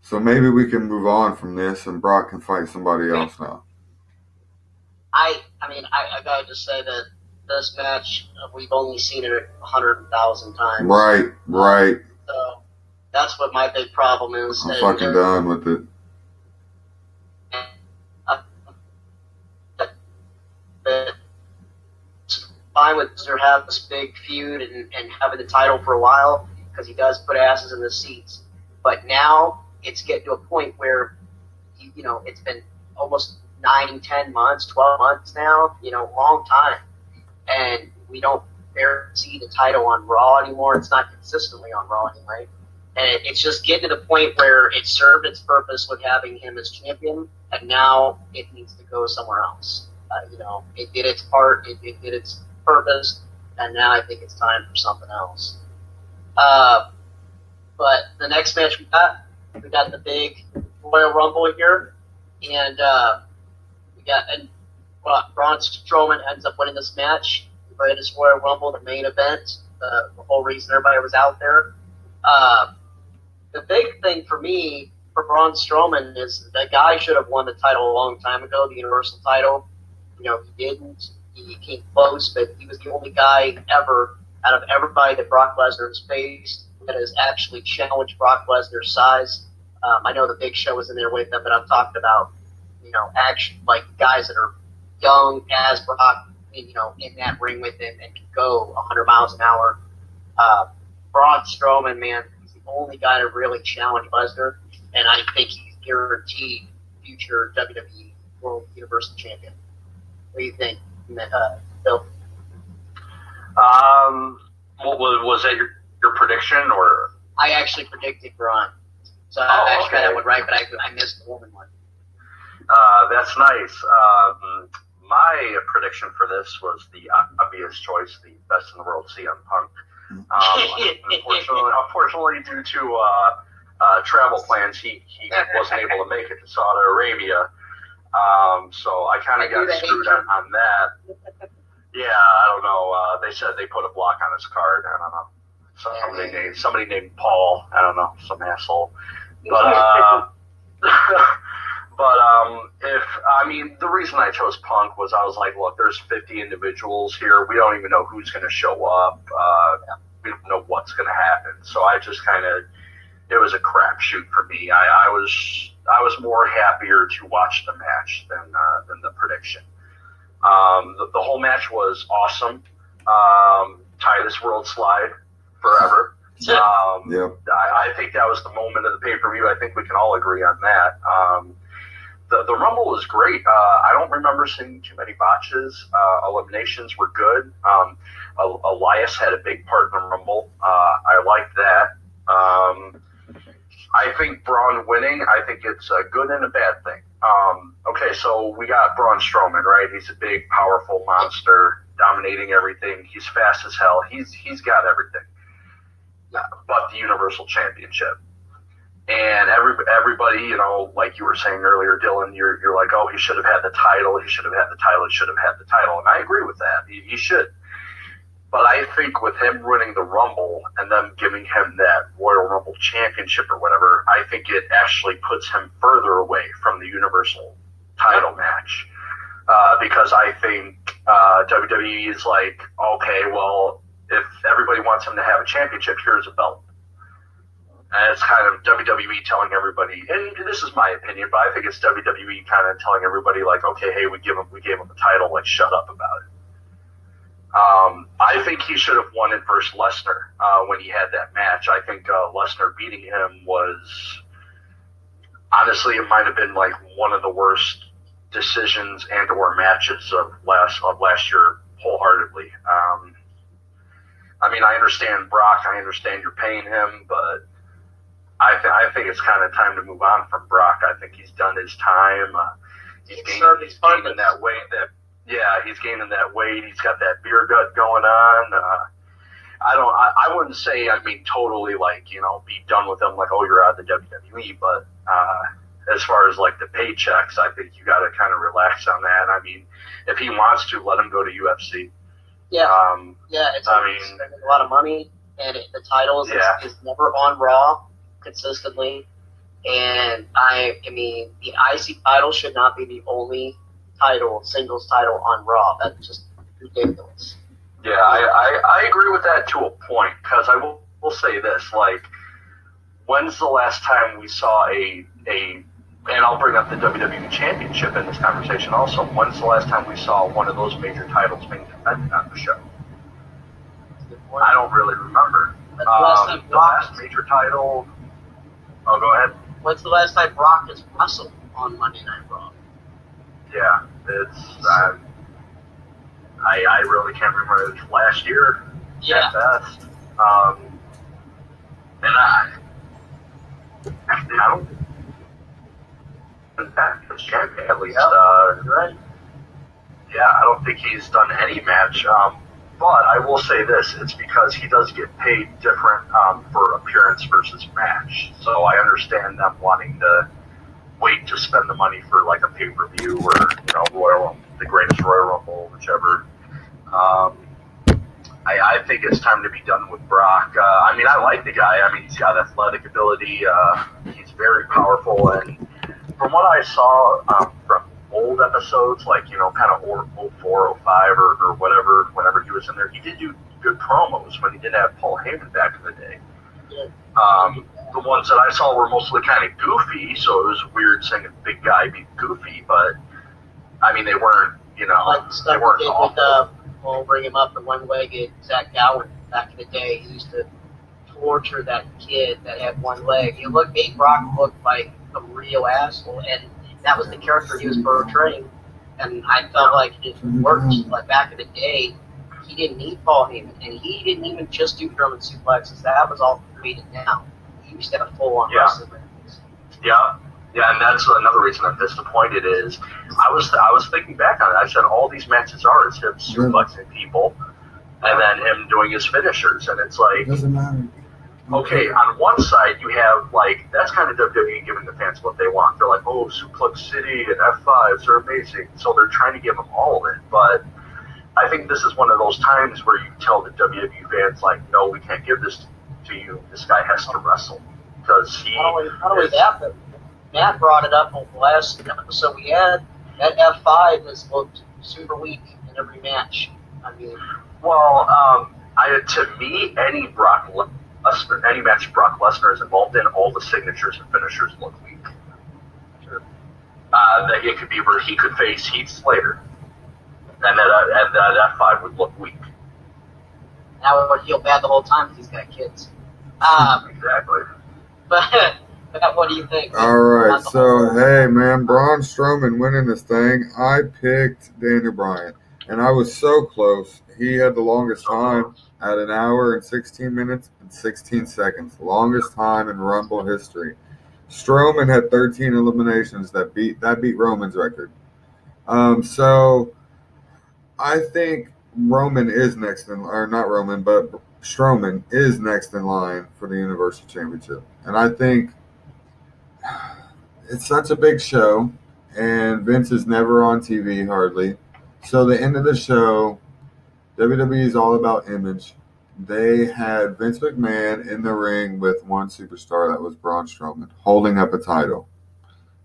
So maybe we can move on from this, and Brock can fight somebody else now. I, I mean, I, I gotta just say that this match, uh, we've only seen it a hundred thousand times. Right, right. So that's what my big problem is. I'm fucking done with it. fine with Lesnar having this big feud and, and having the title for a while because he does put asses in the seats. But now it's getting to a point where, you, you know, it's been almost nine, ten months, 12 months now, you know, long time. And we don't see the title on Raw anymore. It's not consistently on Raw anyway. And it's just getting to the point where it served its purpose with having him as champion, and now it needs to go somewhere else. Uh, you know, it did its part, it, it did its purpose, and now I think it's time for something else. Uh, but the next match we got, we got the big Royal Rumble here, and uh, got and well, Braun Strowman ends up winning this match. The greatest Royal Rumble, the main event, uh, the whole reason everybody was out there. Uh, the big thing for me for Braun Strowman is that guy should have won the title a long time ago, the Universal title. You know, he didn't. He came close, but he was the only guy ever out of everybody that Brock Lesnar has faced that has actually challenged Brock Lesnar's size. Um, I know the Big Show was in there with them, but I'm talking about know action like guys that are young as Brock, you know, in that ring with him and can go 100 miles an hour. Uh, Braun Strowman, man, he's the only guy to really challenge Lesnar, and I think he's guaranteed future WWE World Universal Champion. What do you think, uh, Bill? Um, what was, was that your, your prediction or? I actually predicted Braun, so Oh, I actually got okay. that one right, but I, I missed the woman one. Uh, that's nice. Um, my prediction for this was the obvious choice, the best in the world, CM Punk. Um, unfortunately, unfortunately, due to uh, uh, travel plans, he, he wasn't able to make it to Saudi Arabia. Um, so I kind of got screwed on, on that. Yeah, I don't know. Uh, they said they put a block on his card. I don't know. Somebody named somebody named Paul. I don't know, some asshole. But uh, but um, if I mean the reason I chose Punk was I was like, look, there's 50 individuals here. We don't even know who's going to show up. Uh, we don't know what's going to happen. So I just kind of it was a crapshoot for me. I, I was I was more happier to watch the match than uh, than the prediction. Um, the, the whole match was awesome. Um, Titus World Slide forever. Um, Yep. I, I think that was the moment of the pay per view. I think we can all agree on that. Um, the the Rumble was great. Uh, I don't remember seeing too many botches. Uh, eliminations were good. Um, Elias had a big part in the Rumble. Uh, I liked that. Um, I think Braun winning. I think it's a good and a bad thing. Um, okay, so we got Braun Strowman, right? He's a big, powerful monster, dominating everything. He's fast as hell. He's he's got everything, but the Universal Championship. And every everybody, you know, like you were saying earlier, Dylan, you're you're like, oh, he should have had the title. He should have had the title. He should have had the title, and I agree with that. He, he should. But I think with him winning the Rumble and them giving him that Royal Rumble championship or whatever, I think it actually puts him further away from the Universal title match. Uh, because I think uh, WWE is like, okay, well, if everybody wants him to have a championship, here's a belt. It's kind of WWE telling everybody, and this is my opinion, but I think it's WWE kind of telling everybody like, okay, hey, we give him, we gave him the title, like, shut up about it. Um, I think he should have won it versus Lesnar uh, when he had that match. I think uh, Lesnar beating him was honestly, it might have been like one of the worst decisions and or matches of last of last year wholeheartedly. Um, I mean, I understand Brock. I understand you're paying him, but I, th- I think it's kind of time to move on from Brock. I think he's done his time. Uh, he's, gaining, he's gaining that weight. That yeah, he's gaining that weight. He's got that beer gut going on. Uh, I don't. I, I wouldn't say. I mean, totally like you know, be done with him. Like, oh, you're out of the WWE. But uh, as far as like the paychecks, I think you got to kind of relax on that. I mean, if he wants to, let him go to UFC. Yeah, Um, yeah, it's I mean- spending a lot of money, and it, the titles Yeah. is, is never on Raw consistently. And I, I mean, the IC title should not be the only title, singles title on Raw. That's just ridiculous. Yeah, I, I, I agree with that to a point because I will, will say this: like, when's the last time we saw a a and I'll bring up the WWE Championship in this conversation also. When's the last time we saw one of those major titles being defended on the show? That's a good point. I don't really remember. Um, the last major title. Oh, go ahead. When's the last time Brock has wrestled on Monday Night Raw? Yeah, it's. Uh, I I really can't remember. It was last year. Yeah, at best. Um, and I, actually, I don't. At least, uh, right. yeah, I don't think he's done any match. Um, but I will say this: it's because he does get paid different um, for appearance versus match. So I understand them wanting to wait to spend the money for like a pay per view or you know Royal, the greatest Royal Rumble, whichever. Um, I, I think it's time to be done with Brock. Uh, I mean, I like the guy. I mean, he's got athletic ability. Uh, he's very powerful, and from what I saw um, from old episodes, like you know, kind of 04, 05, or, or whatever, whenever he was in there, he did do good promos when he didn't have Paul Heyman back in the day. Um, the ones that I saw were mostly kind of goofy, so it was weird seeing a big guy be goofy, but I mean, they weren't, you know, like the they weren't awful. with, uh, we'll bring him up, the one-legged Zach Gowen back in the day. He used to torture that kid that had one leg. He looked, made Brock look like a real asshole, and that was the character he was portraying. And I felt like it mm-hmm. worked. Like back in the day, he didn't need Paul Heyman, and he didn't even just do German suplexes. That was all created now. He used to have a full-on Yeah. wrestling. Yeah, yeah, and that's another reason I'm disappointed is I was I was thinking back on it. I said all these matches are is him suplexing people, and then him doing his finishers, and it's like Doesn't matter. Okay, on one side you have like that's kind of WWE giving the fans what they want. They're like, oh, Suplex City and F5s are amazing, so they're trying to give them all of it. But I think this is one of those times where you tell the WWE fans like, no, we can't give this to you. This guy has to wrestle because he. Not only, not only that, but Matt brought it up on the last episode we had. That F5 has looked super weak in every match. I mean, Well, um, I, to me, any Brock Lesnar, any match Brock Lesnar is involved in, all the signatures and finishers look weak. Uh, that it could be where he could face Heath Slater, and that uh, and that F five would look weak. now would feel bad the whole time because he's got kids. Um, Exactly. but, but what do you think? All right, so hey man, Braun Strowman winning this thing. I picked Daniel Bryan, and I was so close. He had the longest time at an hour and 16 minutes and 16 seconds, longest time in Rumble history. Strowman had 13 eliminations that beat that beat Roman's record. Um, so I think Roman is next in, or not Roman, but Strowman is next in line for the Universal Championship, and I think it's such a big show, and Vince is never on TV hardly. So the end of the show, WWE is all about image. They had Vince McMahon in the ring with one superstar that was Braun Strowman holding up a title.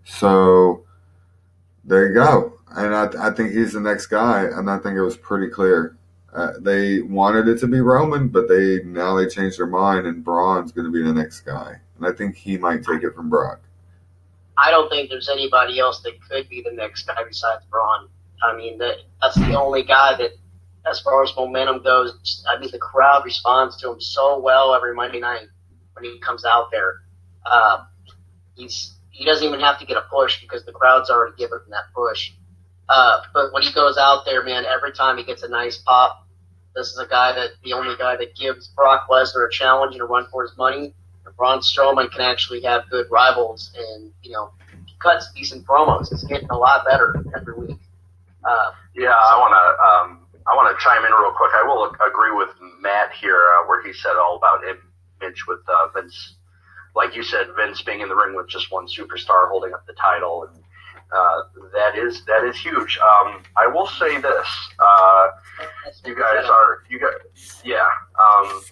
So there you go. And I, I think he's the next guy, and I think it was pretty clear. Uh, they wanted it to be Roman, but they now they changed their mind, and Braun's going to be the next guy, and I think he might take it from Brock. I don't think there's anybody else that could be the next guy besides Braun. I mean, that that's the only guy that, as far as momentum goes, I mean, the crowd responds to him so well every Monday night when he comes out there. Uh, he's he doesn't even have to get a push because the crowd's already given him that push. Uh, but when he goes out there, man, every time he gets a nice pop, this is a guy that the only guy that gives Brock Lesnar a challenge and a run for his money. And Braun Strowman can actually have good rivals, and you know, he cuts decent promos. It's getting a lot better every week. Uh, Yeah, I want to um, I want to chime in real quick. I will agree with Matt here, uh, where he said all about image with uh, Vince. Like you said, Vince being in the ring with just one superstar holding up the title, and uh, that is that is huge. Um, I will say this: uh, you guys are you guys, yeah. Um,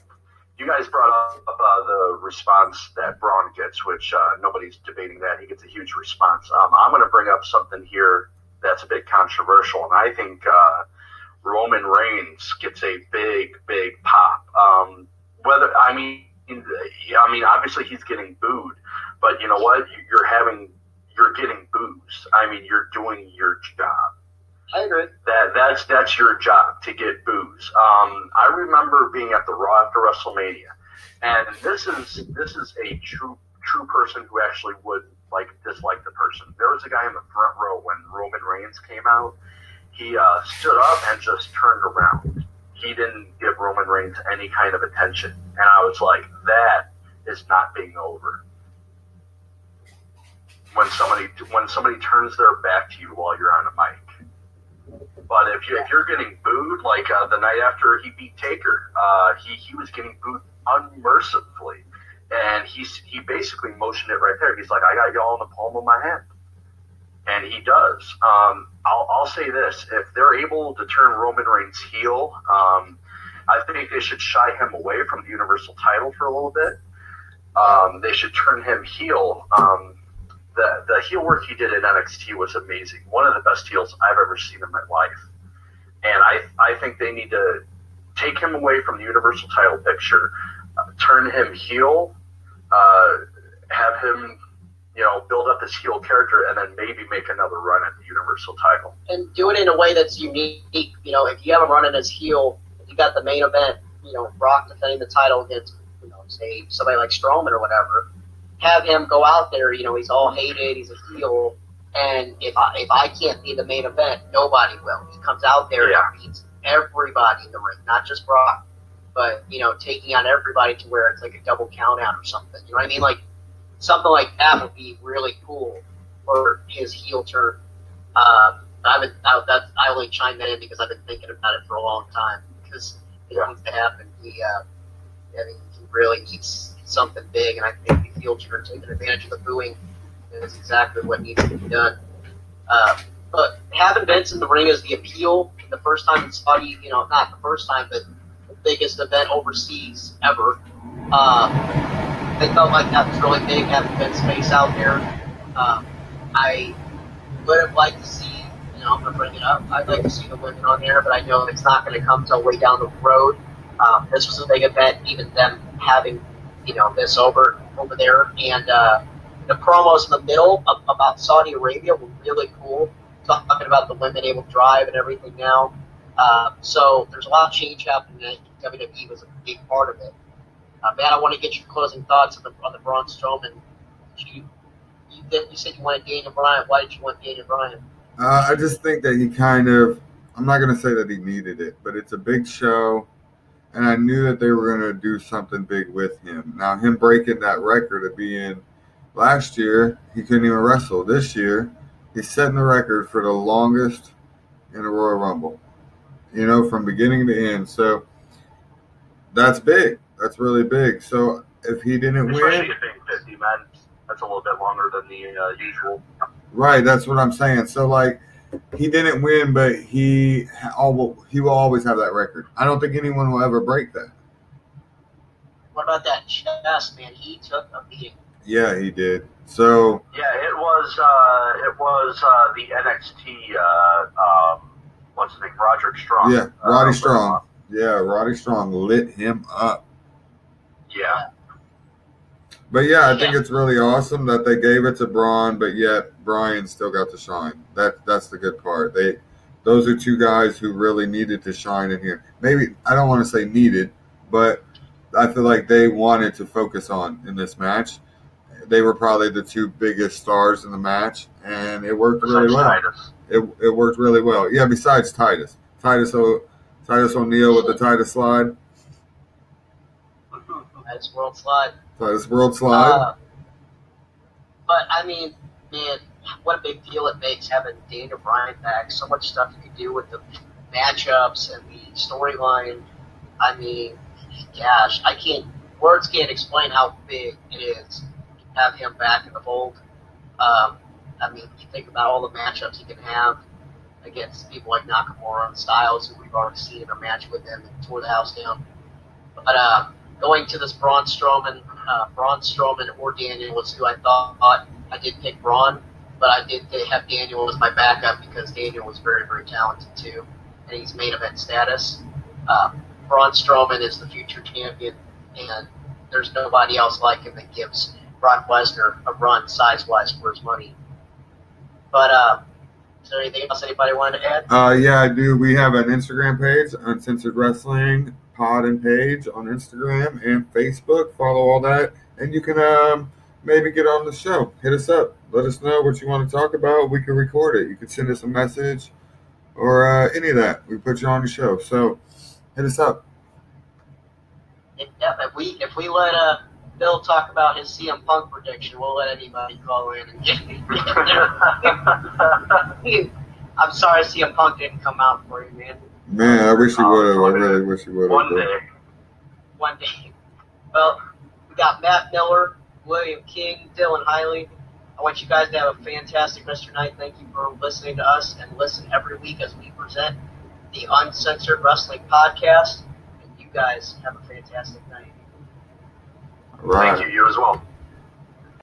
you guys brought up uh, the response that Braun gets, which uh, nobody's debating that he gets a huge response. Um, I'm going to bring up something here that's a bit controversial, and I think Roman Reigns gets a big, big pop. Um, whether I mean, I mean, obviously he's getting booed, but you know what? You're having, you're getting boos. I mean, you're doing your job. I agree. That that's that's your job to get boos. Um, I remember being at the Raw after WrestleMania, and this is this is a true true person who actually would like dislike the person. There was a guy in the front row when Roman Reigns came out. He uh, stood up and just turned around. He didn't give Roman Reigns any kind of attention, and I was like, that is not being over. When somebody when somebody turns their back to you while you're on a mic. But if you if you're getting booed, like uh, the night after he beat Taker, uh, he he was getting booed unmercifully, and he's he basically motioned it right there. He's like, I got y'all in the palm of my hand, and he does. Um, I'll I'll say this: if they're able to turn Roman Reigns heel, um, I think they should shy him away from the Universal title for a little bit. Um, they should turn him heel. Um, the the heel work he did in NXT was amazing. One of the best heels I've ever seen in my life. And I I think they need to take him away from the Universal title picture, uh, turn him heel, uh, have him you know build up his heel character, and then maybe make another run at the Universal title. and do it in a way that's unique. You know, if you have him running as heel, you got the main event, you know, Brock defending the title against, you know, say somebody like Strowman or whatever, have him go out there. You know, he's all hated, he's a heel, and if I if I can't be the main event, nobody will. He comes out there Yeah. and beats everybody in the ring, not just Brock, but you know, taking on everybody to where it's like a double count out or something. You know what I mean? Like something like that would be really cool for his heel turn. Um, I've been, I, that's, I only chimed that in because I've been thinking about it for a long time because it Yeah. needs to happen. He, uh, I mean, he really needs something big, and I think the heel turn taking advantage of the booing is exactly what needs to be done. Uh, but having Vince in the ring is the appeal. The first time in Saudi, you know, not the first time, but the biggest event overseas ever. Uh, they felt like that was really big having Vince's face out there. Um, I would have liked to see, you know, I'm going to bring it up. I'd like to see the women on there, but I know it's not going to come till way down the road. Um, this was a big event, even them having, you know, this over over there, and uh, the promos in the middle of, about Saudi Arabia were really cool, talking about the women able to drive and everything now. Uh, so there's a lot of change happening, WWE was a big part of it. Uh, I want to get your closing thoughts on the on the Braun Strowman. You, you, you said you wanted Daniel Bryan. Why did you want Daniel Bryan? Uh, I just think that he kind of, I'm not going to say that he needed it, but it's a big show. And I knew that they were going to do something big with him. Now, him breaking that record of being last year, he couldn't even wrestle. This year, he's setting the record for the longest in a Royal Rumble, you know, from beginning to end. So that's big. That's really big. So if he didn't Especially win, at being 50, man. That's a little bit longer than the uh, usual. Right, that's what I'm saying. So like, he didn't win, but he all he will always have that record. I don't think anyone will ever break that. What about that chest, man? He took a beating. Yeah, he did. So Yeah, it was uh, it was uh, the NXT. Uh, um, what's his name? Roderick Strong. yeah, Roddy Uh, Strong. Yeah, Roddy Strong lit him up. Yeah, But yeah, I think it's really awesome that they gave it to Braun, but yet Bryan still got to shine. That that's the good part. They those are two guys who really needed to shine in here. Maybe I don't want to say needed, but I feel like they wanted to focus on in this match. They were probably the two biggest stars in the match, and it worked really well. Titus. It, it worked really well. Yeah, besides Titus, Titus o, Titus O'Neil with the Titus slide, That's world slide. Titus World slide. Uh, but I mean, man, what a big deal it makes having Daniel Bryan back. So much stuff you can do with the matchups and the storyline. I mean, gosh, I can't. Words can't explain how big it is to have him back in the fold. Um, I mean, you think about all the matchups he can have against people like Nakamura and Styles, who we've already seen in a match with them and tore the house down. But uh, going to this Braun Strowman, uh, Braun Strowman or Daniel was who I thought I did pick Braun, but I did have Daniel as my backup because Daniel was very, very talented too, and he's main event status. Uh, Braun Strowman is the future champion, and there's nobody else like him that gives Brock Lesnar a run size-wise for his money. But uh, is there anything else anybody wanted to add? Uh, yeah, I do. We have an Instagram page, Uncensored Wrestling Pod and Page on Instagram and Facebook. Follow all that, and you can um, maybe get on the show. Hit us up. Let us know what you want to talk about. We can record it. You can send us a message or uh, any of that. We put you on the show. So hit us up. If, if we if we let uh, Bill talk about his CM Punk prediction, we'll let anybody call in and get, get. I'm sorry, CM Punk didn't come out for you, man. Man, I wish you um, would have. I really wish you would One have. day. One day. Well, we got Matt Miller, William King, Dylan Hiley. I want you guys to have a fantastic rest of your night. Thank you for listening to us and listen every week as we present the Uncensored Wrestling Podcast. And you guys have a fantastic night. Right. Thank you. You as well.